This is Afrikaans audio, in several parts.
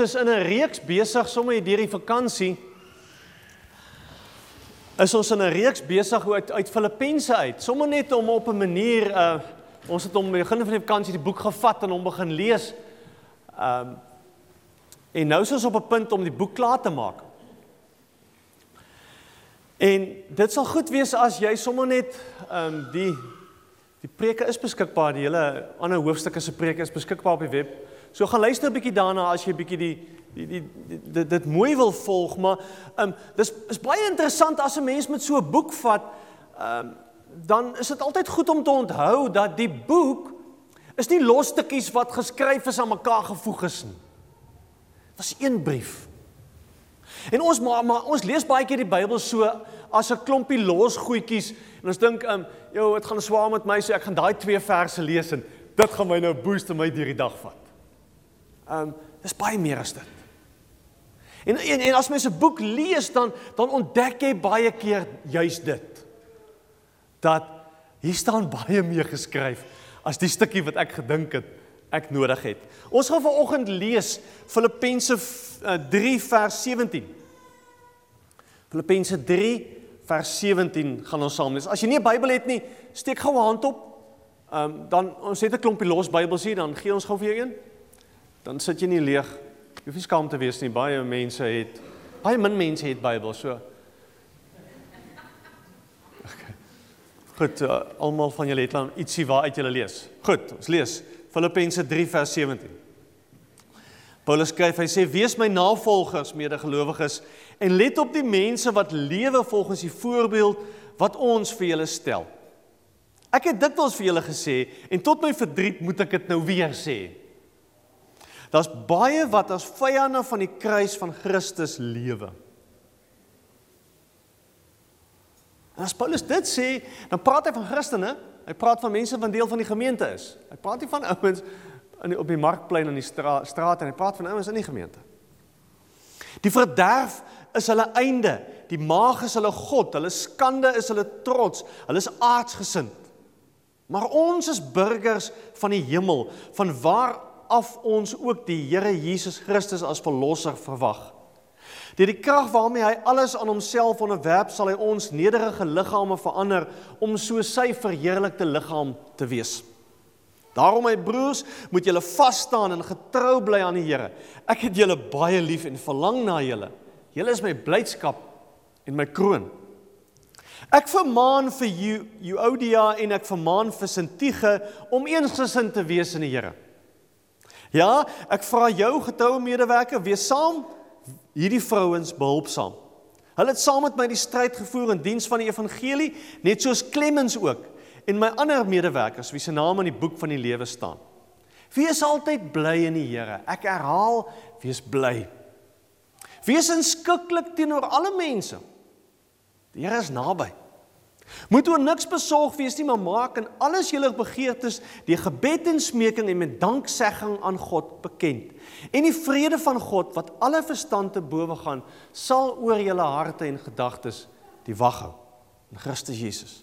ons is in 'n reeks besig sommer deur die vakansie. Is ons in 'n reeks besig uit uit Filippense uit. Sommer net om op 'n manier uh ons het om begin van die vakansie die boek gevat en hom begin lees. Um en nou is ons op 'n punt om die boek klaar te maak. En dit sal goed wees as jy sommer net um die die preke is beskikbaar, die hele ander hoofstukke se preke is beskikbaar op die web. So gaan luister 'n bietjie daarna as jy bietjie die die die dit dit mooi wil volg, maar ehm um, dis is baie interessant as 'n mens met so 'n boek vat, ehm um, dan is dit altyd goed om te onthou dat die boek is nie los stukkies wat geskryf is aan mekaar gevoeg is nie. Dit was een brief. En ons maar, maar ons lees baie keer die Bybel so as 'n klompie los goedjies en ons dink ehm um, jou dit gaan swaar met my so ek gaan daai twee verse lees en dit gaan my nou boost en my deur die dag vat. Ehm um, dis baie meer as dit. En en, en as mens 'n boek lees dan dan ontdek jy baie keer juis dit. Dat hier staan baie meer geskryf as die stukkie wat ek gedink het ek nodig het. Ons gaan vanoggend lees Filippense 3 eh, vers 17. Filippense 3 vers 17 gaan ons saam lees. As jy nie 'n Bybel het nie, steek gou 'n hand op. Ehm um, dan ons het 'n klompie los Bybels hier, dan gee ons gou vir jou een dan sit jy nie leeg. Jy hoef nie skaam te wees nie. Baie mense het baie min mense het Bybel, so. Okay. Goed, uh, almal van julle het dan ietsie waar uit julle lees. Goed, ons lees Filippense 3 vers 17. Paulus skryf, hy sê: "Wees my navolgers, medegelowiges, en let op die mense wat lewe volgens die voorbeeld wat ons vir julle stel." Ek het dikwels vir julle gesê en tot my verdriet moet ek dit nou weer sê. Daar's baie wat as vyande van die kruis van Christus lewe. En as Paulus dit sê, dan praat hy van Christene, hy praat van mense wat deel van die gemeente is. Hy praat nie van ouens in die, op die markplein en die stra, straat en hy praat van ouens in die gemeente. Die verderf is hulle einde. Die maag is hulle god, hulle skande is hulle trots. Hulle is aardsgesind. Maar ons is burgers van die hemel, van waar af ons ook die Here Jesus Christus as verlosser verwag. Deur die krag waarmee hy alles aan homself onderwerp, sal hy ons nederige liggame verander om so sy verheerlikte liggaam te wees. Daarom my broers, moet julle vas staan en getrou bly aan die Here. Ek het julle baie lief en verlang na julle. Julle is my blydskap en my kroon. Ek vermaan vir Euodia en ek vermaan vir Sintige om eensgesind te wees in die Here. Ja, ek vra jou getroue medewerker, wees saam hierdie vrouens behulpsaam. Hulle het saam met my die stryd gevoer in diens van die evangelie, net soos Clemens ook en my ander medewerkers wie se name in die boek van die lewe staan. Wees altyd bly in die Here. Ek herhaal, wees bly. Wees inskikkelik teenoor alle mense. Die Here is naby. Moet oor niks besorg wees nie, maar maak in alles julle begeertes die gebed en smeking en met danksegging aan God bekend. En die vrede van God wat alle verstand te bowe gaan, sal oor julle harte en gedagtes die wag hou in Christus Jesus.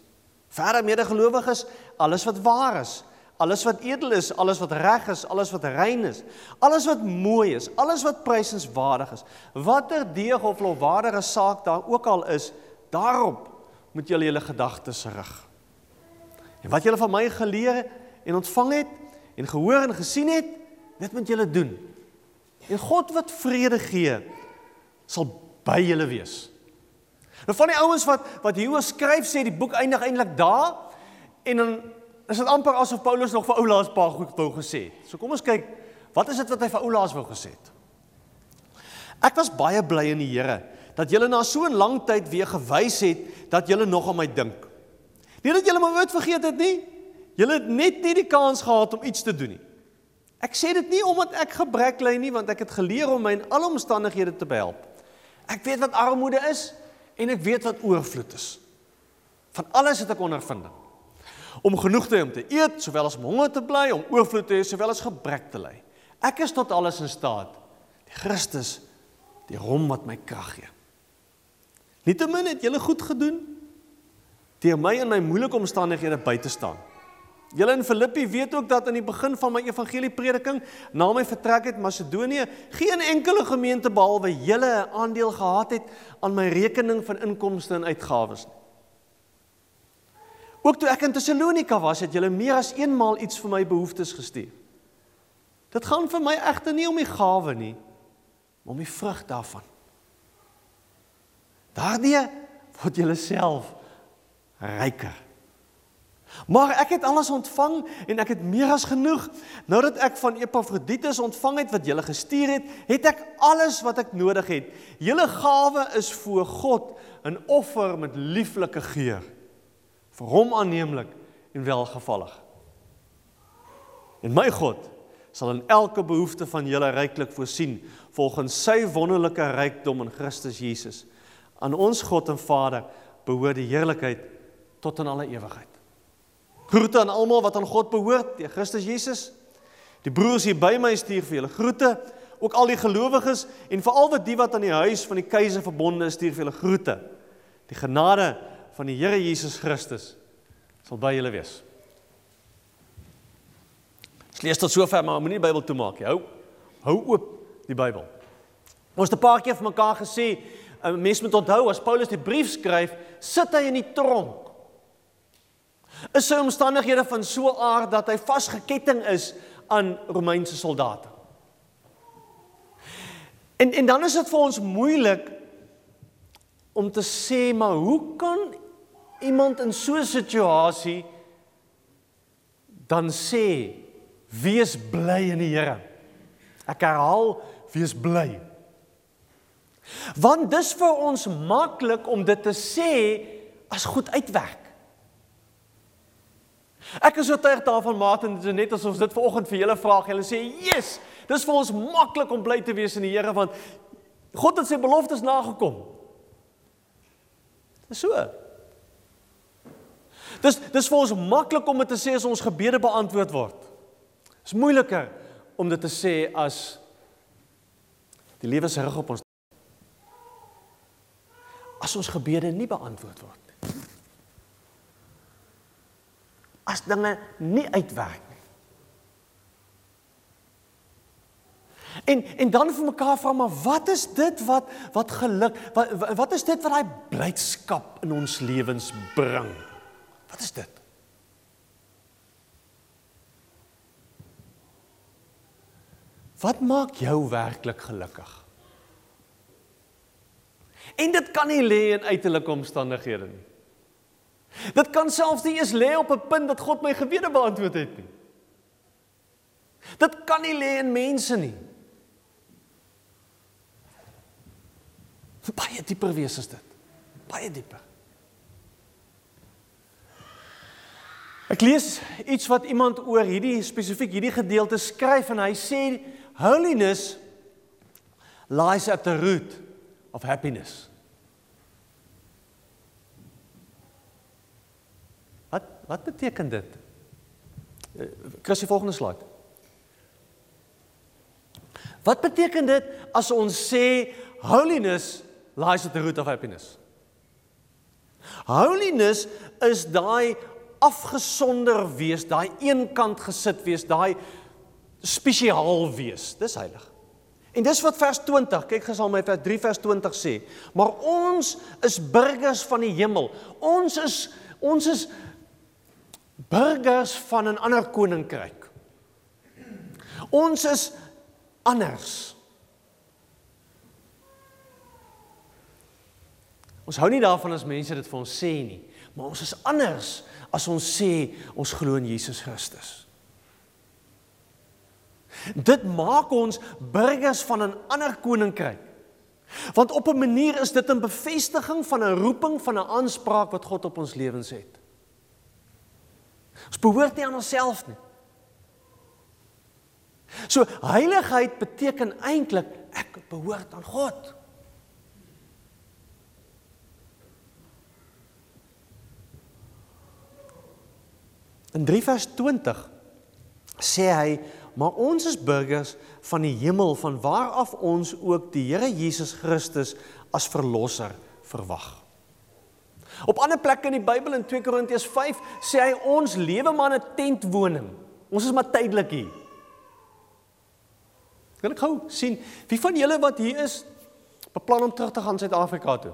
Verder medegelowiges, alles wat waar is, alles wat edel is, alles wat reg is, alles wat rein is, alles wat mooi is, alles wat prysenswaardig is, watter deeg of lofwaardige saak daar ook al is, daarop moet julle julle gedagtes rig. En wat julle van my geleer en ontvang het en gehoor en gesien het, dit moet julle doen. En God wat vrede gee, sal by julle wees. Nou van die ouens wat wat hieroor skryf sê die boek eindig eintlik daar en dan is dit amper asof Paulus nog vir Oulaas paar goed wou gesê. So kom ons kyk, wat is dit wat hy vir Oulaas wou gesê het? Ek was baie bly in die Here dat julle na so 'n lang tyd weer gewys het dat julle nog aan my dink. Nie dat julle my ooit vergeet het nie. Julle het net nie die kans gehad om iets te doen nie. Ek sê dit nie omdat ek gebrek ly nie, want ek het geleer om my in alle omstandighede te behelp. Ek weet wat armoede is en ek weet wat oorvloed is. Van alles het ek ondervinding. Om genoeg te hê om te eet, sowel as om honger te bly, om oorvloed te hê, sowel as gebrek te ly. Ek is tot alles in staat. Die Christus, die hom wat my krag gee. Nietemin het julle goed gedoen deur my in my moeilike omstandighede by te staan. Julle in Filippi weet ook dat aan die begin van my evangelie prediking na my vertrek uit Macedonië geen enkele gemeente behalwe julle 'n aandeel gehad het aan my rekening van inkomste en uitgawes nie. Ook toe ek in Tessalonika was, het julle meer as eenmaal iets vir my behoeftes gestuur. Dit gaan vir my egter nie om die gawe nie, maar om die vrug daarvan. Daardie word julle self ryker. Maar ek het alles ontvang en ek het meer as genoeg. Nou dat ek van Epafroditus ontvang het wat jy gestuur het, het ek alles wat ek nodig het. Julle gawe is voor God 'n offer met lieflike geur. Vir hom aanneemlik en welgevallig. En my God sal in elke behoefte van julle ryklik voorsien volgens sy wonderlike rykdom in Christus Jesus. Aan ons God en Vader behoort die heerlikheid tot in alle ewigheid. Groete aan almal wat aan God behoort, die Christus Jesus. Die broers hier by my stuur vir julle groete, ook al die gelowiges en veral wat die wat aan die huis van die keiser verbonde is, stuur vir julle groete. Die genade van die Here Jesus Christus sal by julle wees. Ons lees tot sover, maar moenie die Bybel toemaak nie. Hou hou oop die Bybel. Ons het 'n paar keer vir mekaar gesê, 'n mens moet onthou as Paulus die brief skryf, sit hy in die tronk. Is sy omstandighede van so aard dat hy vasgeketting is aan Romeinse soldate? En en dan is dit vir ons moeilik om te sê maar hoe kan iemand in so 'n situasie dan sê wees bly in die Here? Ek herhaal wees bly. Want dis vir ons maklik om dit te sê as goed uitwerk. Ek is oortuig daarvan Martin, dit is net asof dit vanoggend vir julle vra, julle sê, "Yes, dis vir ons maklik om bly te wees in die Here want God het sy beloftes nagekom." Dis so. Dis dis vir ons maklik om dit te sê as ons gebede beantwoord word. Dis moeiliker om dit te sê as die lewe se rig op ons as ons gebede nie beantwoord word as dinge nie uitwerk nie. En en dan vir mekaar vra maar wat is dit wat wat geluk wat wat is dit wat daai blydskap in ons lewens bring? Wat is dit? Wat maak jou werklik gelukkig? En dit kan nie lê in uiterlike omstandighede nie. Dit kan selfs nie eens lê op 'n punt dat God my gebede beantwoord het nie. Dit kan nie lê in mense nie. Baie dieper wees is dit. Baie dieper. Ek lees iets wat iemand oor hierdie spesifiek hierdie gedeelte skryf en hy sê holiness lies at the root of happiness. Wat beteken dit? Kry die volgende slide. Wat beteken dit as ons sê holiness lies at the root of happiness? Holiness is daai afgesonder wees, daai eenkant gesit wees, daai spesiaal wees. Dis heilig. En dis wat vers 20, kyk gesal my vers 3 vers 20 sê. Maar ons is burgers van die hemel. Ons is ons is burgers van 'n ander koninkryk. Ons is anders. Ons hou nie daarvan as mense dit vir ons sê nie, maar ons is anders as ons sê ons glo in Jesus Christus. Dit maak ons burgers van 'n ander koninkryk. Want op 'n manier is dit 'n bevestiging van 'n roeping van 'n aanspraak wat God op ons lewens het. Ons behoort nie aan onsself nie. So heiligheid beteken eintlik ek behoort aan God. In 3 vers 20 sê hy, maar ons is burgers van die hemel van waar af ons ook die Here Jesus Christus as verlosser verwag. Op ander plekke in die Bybel in 2 Korintiërs 5 sê hy ons lewe maar in 'n tentwoning. Ons is maar tydelik hier. Kan ek gou sien wie van julle wat hier is beplan om terug te gaan Suid-Afrika toe?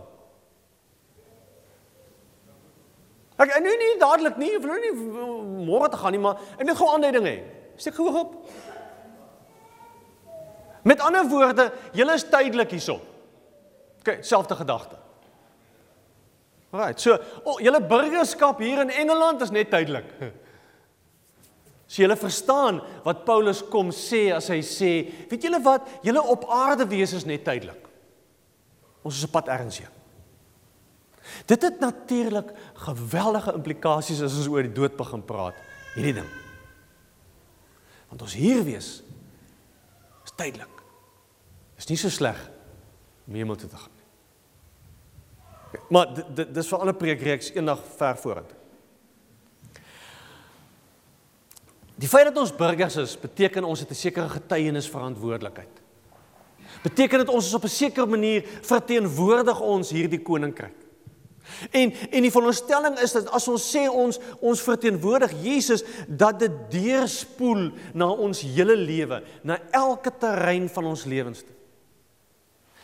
Ek nee nee dadelik nie, ek wil nie môre te gaan nie, maar ek net gou aanduiding hê. Steek gou op. Met ander woorde, julle is tydelik hierso. OK, selfde gedagte. Right. So, oh, julle burgerskap hier in Engeland is net tydelik. So julle verstaan wat Paulus kom sê as hy sê, weet julle wat, julle op aarde wees is net tydelik. Ons is op pad ergens heen. Dit het natuurlik geweldige implikasies as ons oor die dood begin praat, hierdie ding. Want ons hier wees is tydelik. Is nie so sleg om hemel toe te gaan nie. Maar dit dis vir alle preekreeks eendag ver vorentoe. Die feit dat ons burgers is, beteken ons het 'n sekere getuienis verantwoordelikheid. Beteken dit ons is op 'n sekere manier verteenwoordig ons hierdie koninkryk. En en die veronderstelling is dat as ons sê ons ons verteenwoordig Jesus dat dit deurspoel na ons hele lewe, na elke terrein van ons lewens.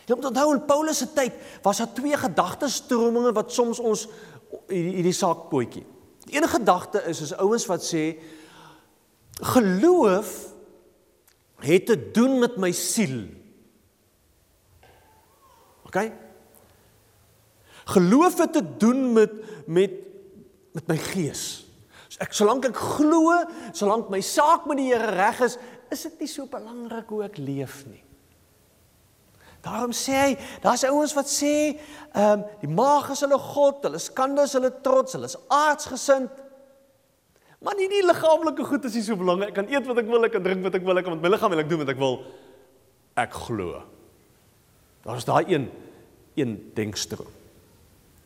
Jy moet onthou in Paulus se tyd was daar twee gedagtestrominge wat soms ons hierdie hierdie saak potjie. Die ene gedagte is is ouens wat sê geloof het te doen met my siel. OK? Geloof het te doen met met met my gees. So ek solank ek glo, solank my saak met die Here reg is, is dit nie so belangrik hoe ek leef nie. Daarom sê hy, daar's ouens wat sê, ehm um, die maag is hulle god, hulle skande is hulle trots, hulle is aardsgesind. Maar nie die liggaamlike goed is nie so belangrik. Ek kan eet wat ek wil, ek kan drink wat ek wil, ek kan met my liggaam wil ek doen wat ek wil. Ek glo. Daar's daai een een denkstroom.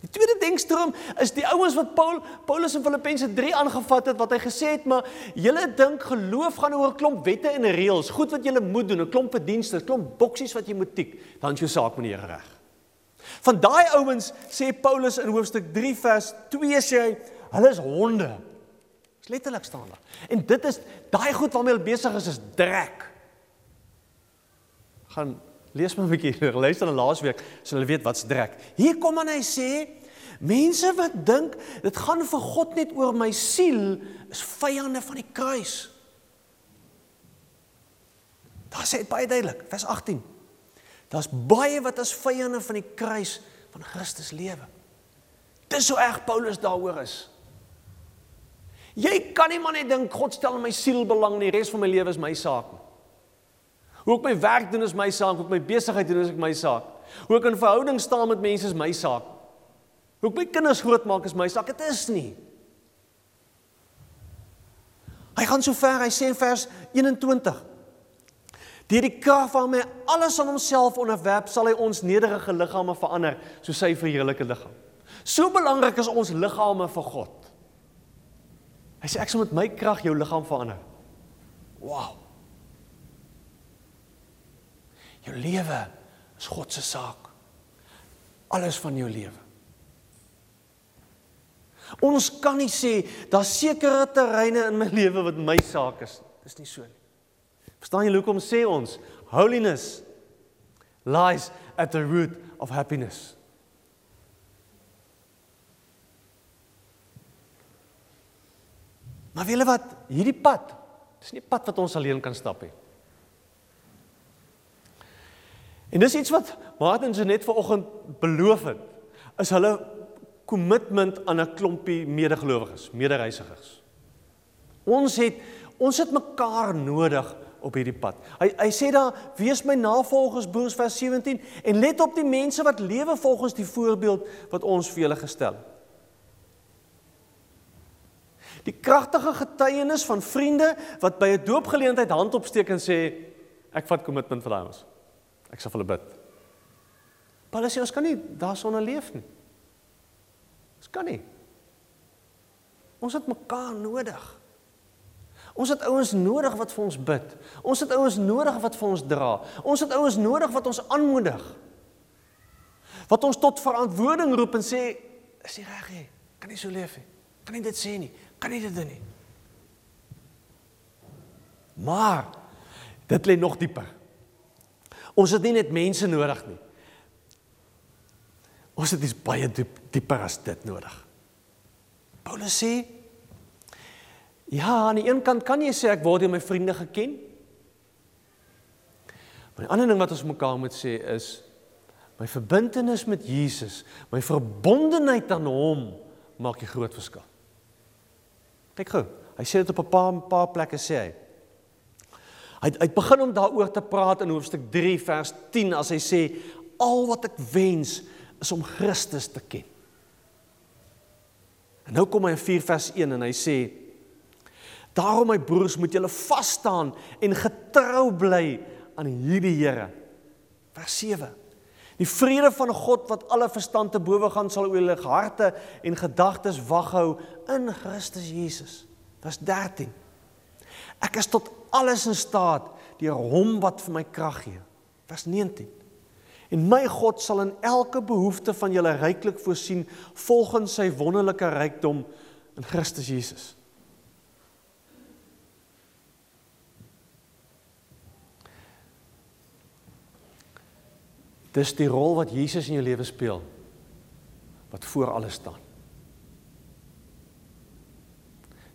Die tweede denkstroom is die ouens wat Paul Paulus in Filippense 3 aangevat het wat hy gesê het maar julle dink geloof gaan oor 'n klomp wette en reëls, goed wat julle moet doen, 'n klomp verdienste, 'n klomp boksies wat jy moet tik, dan is jou saak met die Here reg. Van daai ouens sê Paulus in hoofstuk 3 vers 2 sê hy hulle is honde. Dis letterlik staan daar. En dit is daai goed waarmee hulle besig is is drek. Gaan Lees maar 'n bietjie, luister na laasweek, so hulle weet wat's drek. Hier kom dan hy sê, mense wat dink dit gaan vir God net oor my siel, is vyande van die kruis. Daar sê dit baie duidelik, vers 18. Daar's baie wat as vyande van die kruis van Christus lewe. Dis so erg Paulus daaroor is. Jy kan nie maar net dink God stel my siel belang nie, die res van my lewe is my saak nie. Hoe ek my werk doen is my saak, hoe ek my besigheid doen is ek my saak. Hoe ek in verhouding staan met mense is my saak. Hoe ek my kinders grootmaak is my saak. Dit is nie. Hy gaan so ver, hy sê in vers 21. Deur die krag van my alles aan homself onderwerp, sal hy ons nederige liggame verander soos sy verheerlike liggaam. So belangrik is ons liggame vir God. Hy sê ek sal met my krag jou liggaam verander. Wow. Jou lewe is God se saak. Alles van jou lewe. Ons kan nie sê daar sekere terreine in my lewe wat my saak is. Dis nie so nie. Verstaan jy hoekom sê ons holiness lies at the root of happiness. Maar wiele wat hierdie pad, dis nie pad wat ons alleen kan stap nie. En dis iets wat Martin se net vanoggend beloof het. Is hulle kommitment aan 'n klompie medegelowiges, medereisigers. Ons het ons het mekaar nodig op hierdie pad. Hy hy sê daar wees my navolgers boers vers 17 en let op die mense wat lewe volgens die voorbeeld wat ons vir julle gestel het. Die kragtige getuienis van vriende wat by 'n doopgeleentheid hand opsteek en sê ek vat kommitment vir daai ons. Ek sal vir hulle bid. Paulus sê ons kan nie daarsonder leef nie. Ons kan nie. Ons het mekaar nodig. Ons het ouens nodig wat vir ons bid. Ons het ouens nodig wat vir ons dra. Ons het ouens nodig wat ons aanmoedig. Wat ons tot verantwoording roep en sê is nie reg nie. Kan nie so leef nie. Kan nie dit sê nie. Kan nie dit doen nie. Maar dit lê nog dieper. Ons het nie net mense nodig nie. Ons het iets baie diep, dieper as dit nodig. Paulus sê Ja, aan die een kant kan jy sê ek word deur my vriende geken. Maar die ander ding wat ons mekaar moet sê is my verbintenis met Jesus, my verbondenheid aan hom maak 'n groot verskil. Kyk gou, hy sê dit op 'n paar paar plekke sê hy. Hy hy begin om daaroor te praat in hoofstuk 3 vers 10 as hy sê al wat ek wens is om Christus te ken. En nou kom hy in 4 vers 1 en hy sê Daarom my broers moet julle vas staan en getrou bly aan hierdie Here. Vers 7. Die vrede van God wat alle verstand te bowe gaan sal oor julle harte en gedagtes waghou in Christus Jesus. Vers 13. Ek is tot alles in staat deur hom wat vir my krag gee. Vers 19. En my God sal in elke behoefte van julle ryklik voorsien volgens sy wonderlike rykdom in Christus Jesus. Dis die rol wat Jesus in jou lewe speel wat voor alles staan.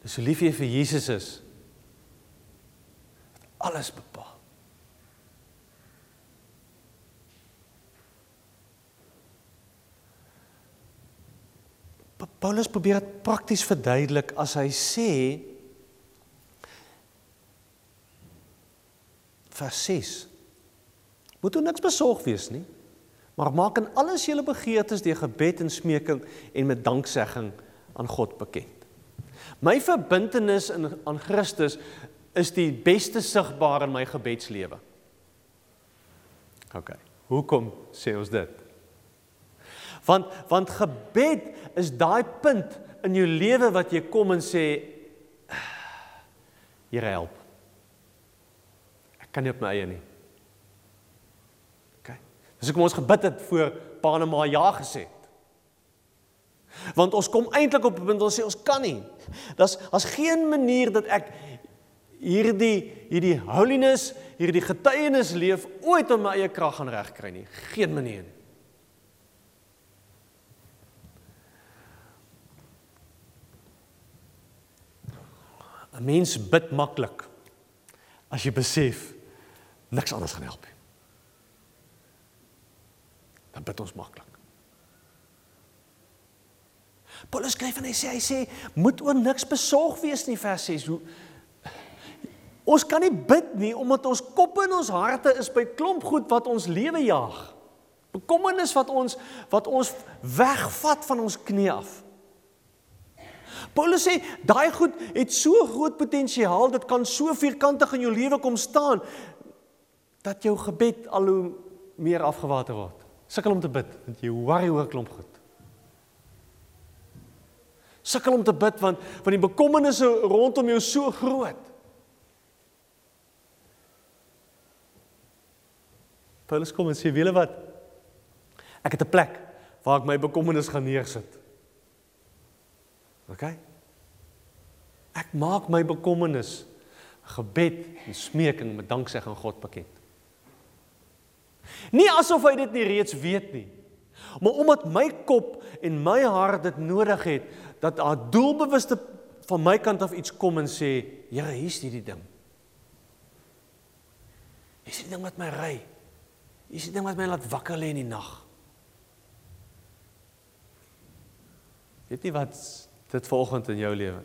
Dis hoe lief jy vir Jesus is. Alles bepaal. Paulus probeer dit prakties verduidelik as hy sê vers 6 Moet u niks besorg wees nie, maar maak in alles julle begeertes deur gebed en smeking en met danksegging aan God bekend. My verbintenis in aan Christus is die beste sigbaar in my gebedslewe. OK. Hoekom sê ons dit? Want want gebed is daai punt in jou lewe wat jy kom en sê Here help. Ek kan nie op my eie nie. Dis hoekom ons gebid het voor Panama ja gesê het. Want ons kom eintlik op 'n punt ons sê ons kan nie. Das as geen manier dat ek hierdie hierdie holiness, hierdie getuienis leef ooit op my eie krag gaan regkry nie. Geen manier nie. Mens bid maklik as jy besef niks anders gaan help nie dan bid ons maklik. Paulus skryf en hy sê hy sê moet oor niks besorg wees nie vers 6. Hoe Ons kan nie bid nie omdat ons koppe en ons harte is by klomp goed wat ons lewe jaag. Bekommernis wat ons wat ons wegvat van ons knie af. Paulus sê daai goed het so groot potensiaal, dit kan so vierkantig in jou lewe kom staan dat jou gebed al hoe meer afgewater word sukkel om te bid want jy worry oor klomp goed. Sukkel om te bid want want die bekommernisse rondom jou so groot. Paulus kom en sê wiele wat ek het 'n plek waar ek my bekommernis gaan neersit. OK? Ek maak my bekommernis gebed en smeking met danksegging aan God bekend. Nie asof hy dit nie reeds weet nie. Maar omdat my kop en my hart dit nodig het dat 'n doelbewuste van my kant af iets kom en sê, Here, hier's hierdie ding. Hier's die ding wat my ry. Hier's die ding wat my laat wakker lê in die nag. Weet jy wat dit vanoggend in jou lewe?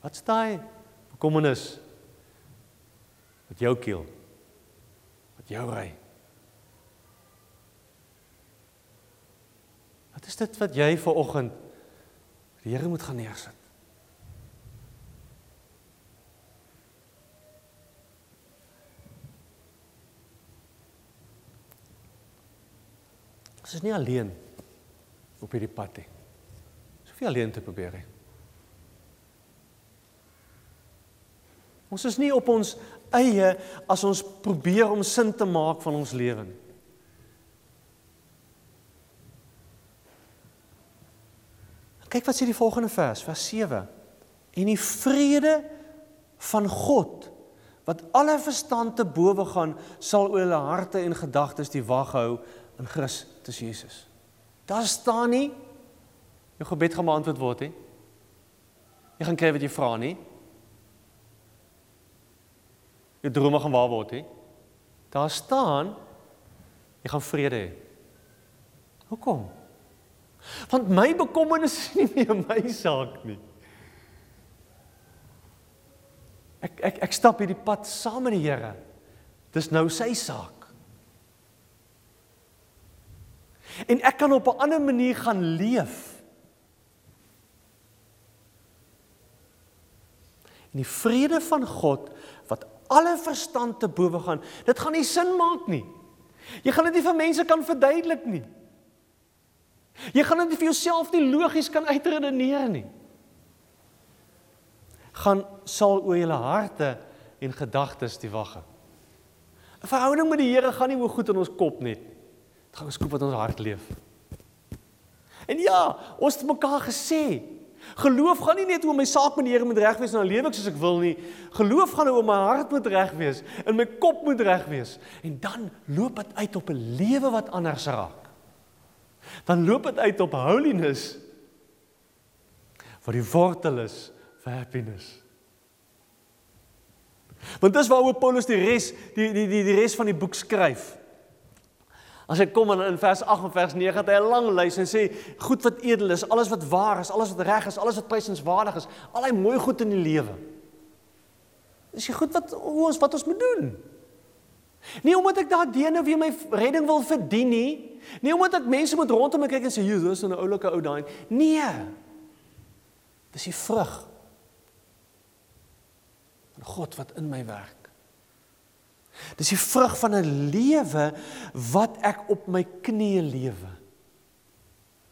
Wat staan? Bekommernis wat jou keel wat jou ry wat is dit wat jy ver oggend die Here moet gaan neersit Ons is nie alleen op hierdie pad nie. Ons hoef nie alleen te probeer nie. Ons is nie op ons eie as ons probeer om sin te maak van ons lewe nie. Kyk wat sê die volgende vers, vers 7. En die vrede van God wat alle verstand te bowe gaan, sal oor hulle harte en gedagtes die wag hou in Christus Jesus. Daar staan nie jou gebed gaan beantwoord word nie. Jy gaan kry wat jy vra nie. Jou drome gaan waar word nie. Daar staan jy gaan vrede hê. Hoekom? Want my bekommernis is nie meer my saak nie. Ek ek ek stap hierdie pad saam met die Here. Dis nou sy saak. En ek kan op 'n ander manier gaan leef. En die vrede van God wat alle verstand te bowe gaan, dit gaan nie sin maak nie. Jy gaan dit nie vir mense kan verduidelik nie. Jy gaan dit vir jouself nie logies kan uitredeneer nie. Gaan sal oor julle harte en gedagtes die wag. 'n Verhouding met die Here gaan nie oor goed in ons kop net. Dit gaan oor skoop wat ons hart leef. En ja, ons het mekaar gesê, geloof gaan nie net oor my saak met die Here moet reg wees en dan leef ek soos ek wil nie. Geloof gaan oor my hart moet reg wees en my kop moet reg wees. En dan loop dit uit op 'n lewe wat anders raak dan loop dit uit op holiness wat die wortel is vir happiness. Want dis waaroor Paulus die res die die die die res van die boek skryf. As hy kom in, vers 8 en vers 9 het hy 'n lang lys en sê goed wat edel is, alles wat waar is, alles wat reg is, alles wat prysenswaardig is, al die mooi goed in die lewe. Dis die goed wat ons wat ons moet doen. Nie omdat ek daardeur nou weer my redding wil verdien nie, Nie omdat ek mense moet rondom my kyk en sê, "Jesus, is 'n oulike ou daai." Nee. Dis die vrug van God wat in my werk. Dis die vrug van 'n lewe wat ek op my knieë lewe.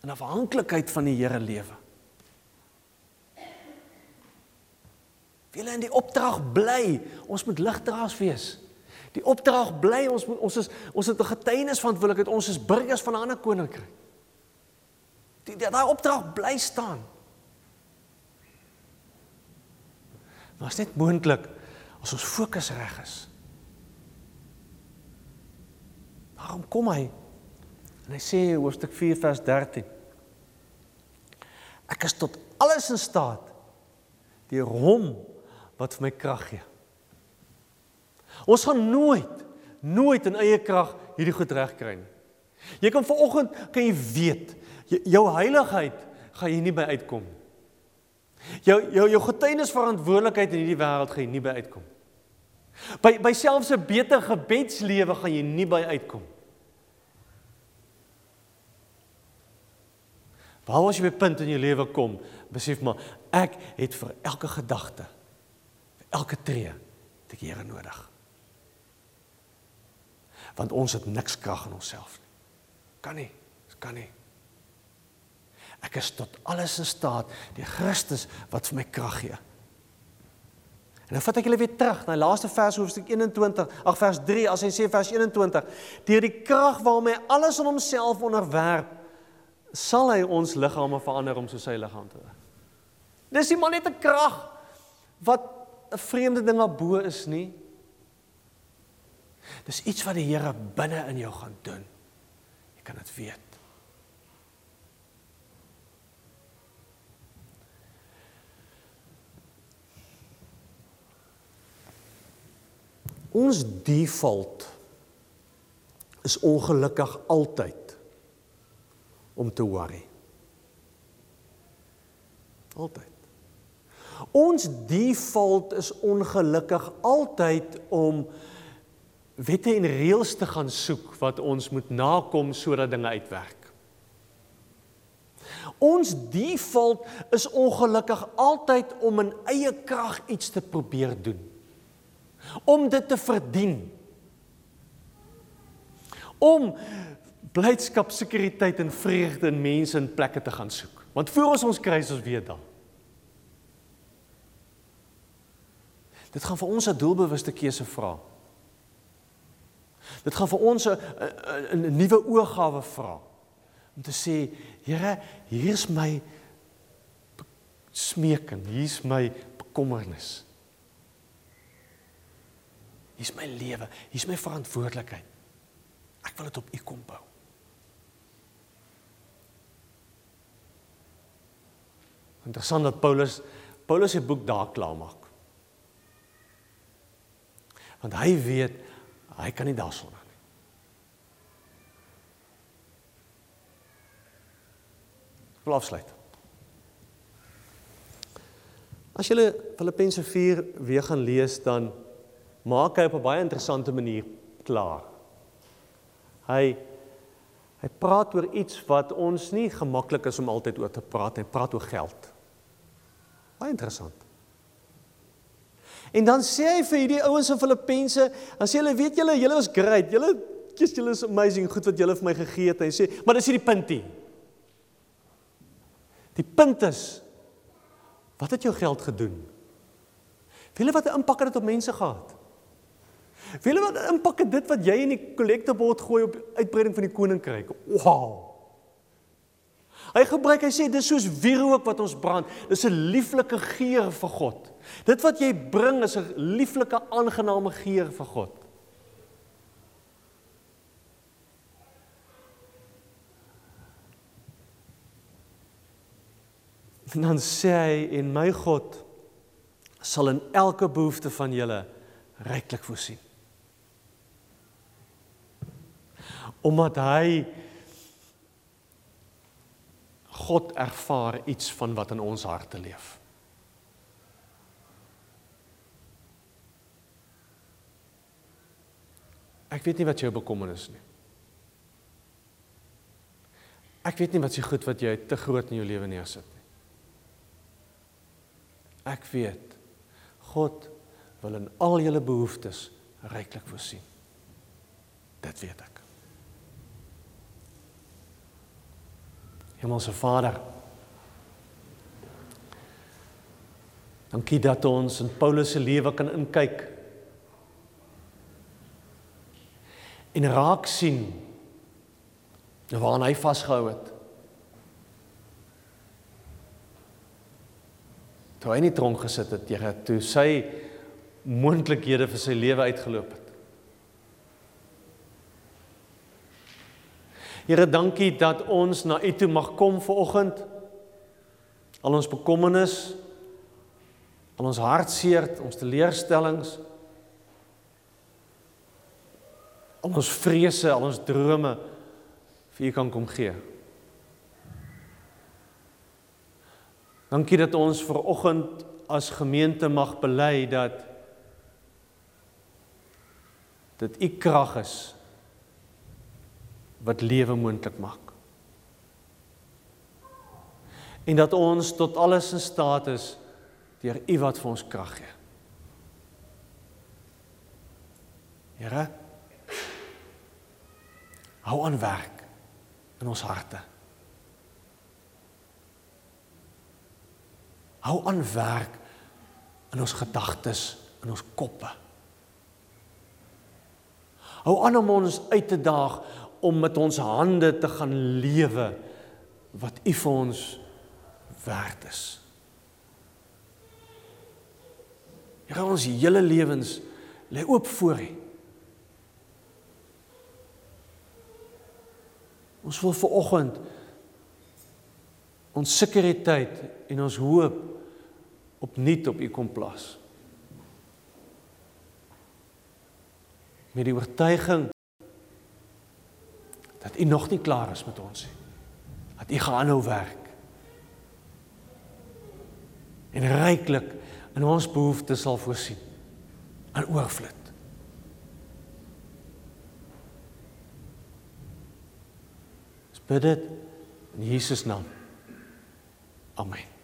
In afhanklikheid van die Here lewe. Wil in die opdrag bly. Ons moet ligdraers wees. Die opdrag bly ons moet ons is ons het 'n getuienis van verantwoordelikheid. Ons is burgers van 'n ander koninkryk. Die daai opdrag bly staan. Dit is net moontlik as ons fokus reg is. Waarom kom hy? En hy sê hoofstuk 4 vers 13. Ek is tot alles in staat deur hom wat vir my krag gee. Ons gaan nooit nooit in eie krag hierdie goed regkry nie. Jy kan vanoggend kan jy weet jou heiligheid gaan jy nie by uitkom. Jou jou jou getuienis verantwoordelikheid in hierdie wêreld gaan jy nie by uitkom. By by selfs 'n beter gebedslewe gaan jy nie by uitkom. Waar as jy by punt in jou lewe kom, besef maar ek het vir elke gedagte, vir elke tree, te Here nodig want ons het niks krag in onsself nie. Kan nie, kan nie. Ek is tot alles in staat deur Christus wat vir my krag gee. En nou vat ek julle weer terug na die laaste vers hoofstuk 21, ag vers 3 as hy sê vers 21, deur die krag waarmee alles aan homself onderwerp, sal hy ons liggame verander om so sy liggaam te wees. Dis nie maar net 'n krag wat 'n vreemde ding daarbo is nie. Dis iets wat die Here binne in jou gaan doen. Jy kan dit weet. Ons default is ongelukkig altyd om te worry. Altyd. Ons default is ongelukkig altyd om wette en reëls te gaan soek wat ons moet nakom sodat dinge uitwerk. Ons default is ongelukkig altyd om in eie krag iets te probeer doen. Om dit te verdien. Om blydskap, sekuriteit en vreugde in mense en plekke te gaan soek. Want voor ons ons kry ons weet dan. Dit gaan vir ons 'n doelbewuste keuse vra. Dit gaan vir ons 'n 'n nuwe oorgawe vra om te sê, Here, hier's my smeek en hier's my bekommernis. Hier's my lewe, hier's my verantwoordelikheid. Ek wil dit op U kom bou. Interessant dat Paulus Paulus se boek daar klaar maak. Want hy weet hy kan nie daar sonder nie. Afsluit. As jy Filippense 4 weer gaan lees dan maak hy op 'n baie interessante manier klaar. Hy hy praat oor iets wat ons nie gemaklik is om altyd oor te praat. Hy praat oor geld. Baie interessant. En dan sê hy vir hierdie ouens in Filippense, dan sê hulle, weet julle, julle was great. Julle kies julle is amazing goed wat julle vir my gegee het. Hy sê, maar dis nie die punt nie. Die punt is wat het jou geld gedoen? Wie weet wat 'n impak het dit op mense gehad? Wie weet wat impak het dit wat jy in die kollektebord gooi op uitbreiding van die koninkryk? Wow. Hy gebruik hy sê dis soos wierook wat ons brand. Dis 'n lieflike geur vir God. Dit wat jy bring is 'n lieflike aangename geur vir God. En dan sê hy en my God sal in elke behoefte van julle ryklik voorsien. Omdat hy God ervaar iets van wat in ons harte leef. Ek weet nie wat jou bekommernis is nie. Ek weet nie wat se goed wat jy te groot in jou lewe neersit nie. Ek weet God wil in al julle behoeftes ryklik voorsien. Dit weet ek. Hemelse Vader. Dankie dat ons in Paulus se lewe kan inkyk. En raak sien waaraan hy vasgehou het. Toe hy in die tronk gesit het, Here, toe sy moontlikhede vir sy lewe uitgeloop het. Here, dankie dat ons na U toe mag kom ver oggend. Al ons bekommernis, al ons hartseer, ons teleurstellings, al ons vrese, al ons drome vir U kan kom gee. Dankie dat ons ver oggend as gemeente mag bely dat dit U krag is wat lewe moontlik maak. En dat ons tot alles in staat is deur U wat vir ons krag gee. Here hou aan werk in ons harte. Hou aan werk in ons gedagtes, in ons koppe. Hou aan om ons uit te daag om met ons hande te gaan lewe wat U vir ons werd is. Here ons hele lewens lê oop voor U. Ons wil ver oggend ons sekuriteit en ons hoop opnuut op U kom plaas. Met die oortuiging dat U nog nie klaar is met ons nie. Dat U gaan aanhou werk. En ryklik in ons behoeftes sal voorsien. In oorvloed. Bid dit in Jesus naam. Amen.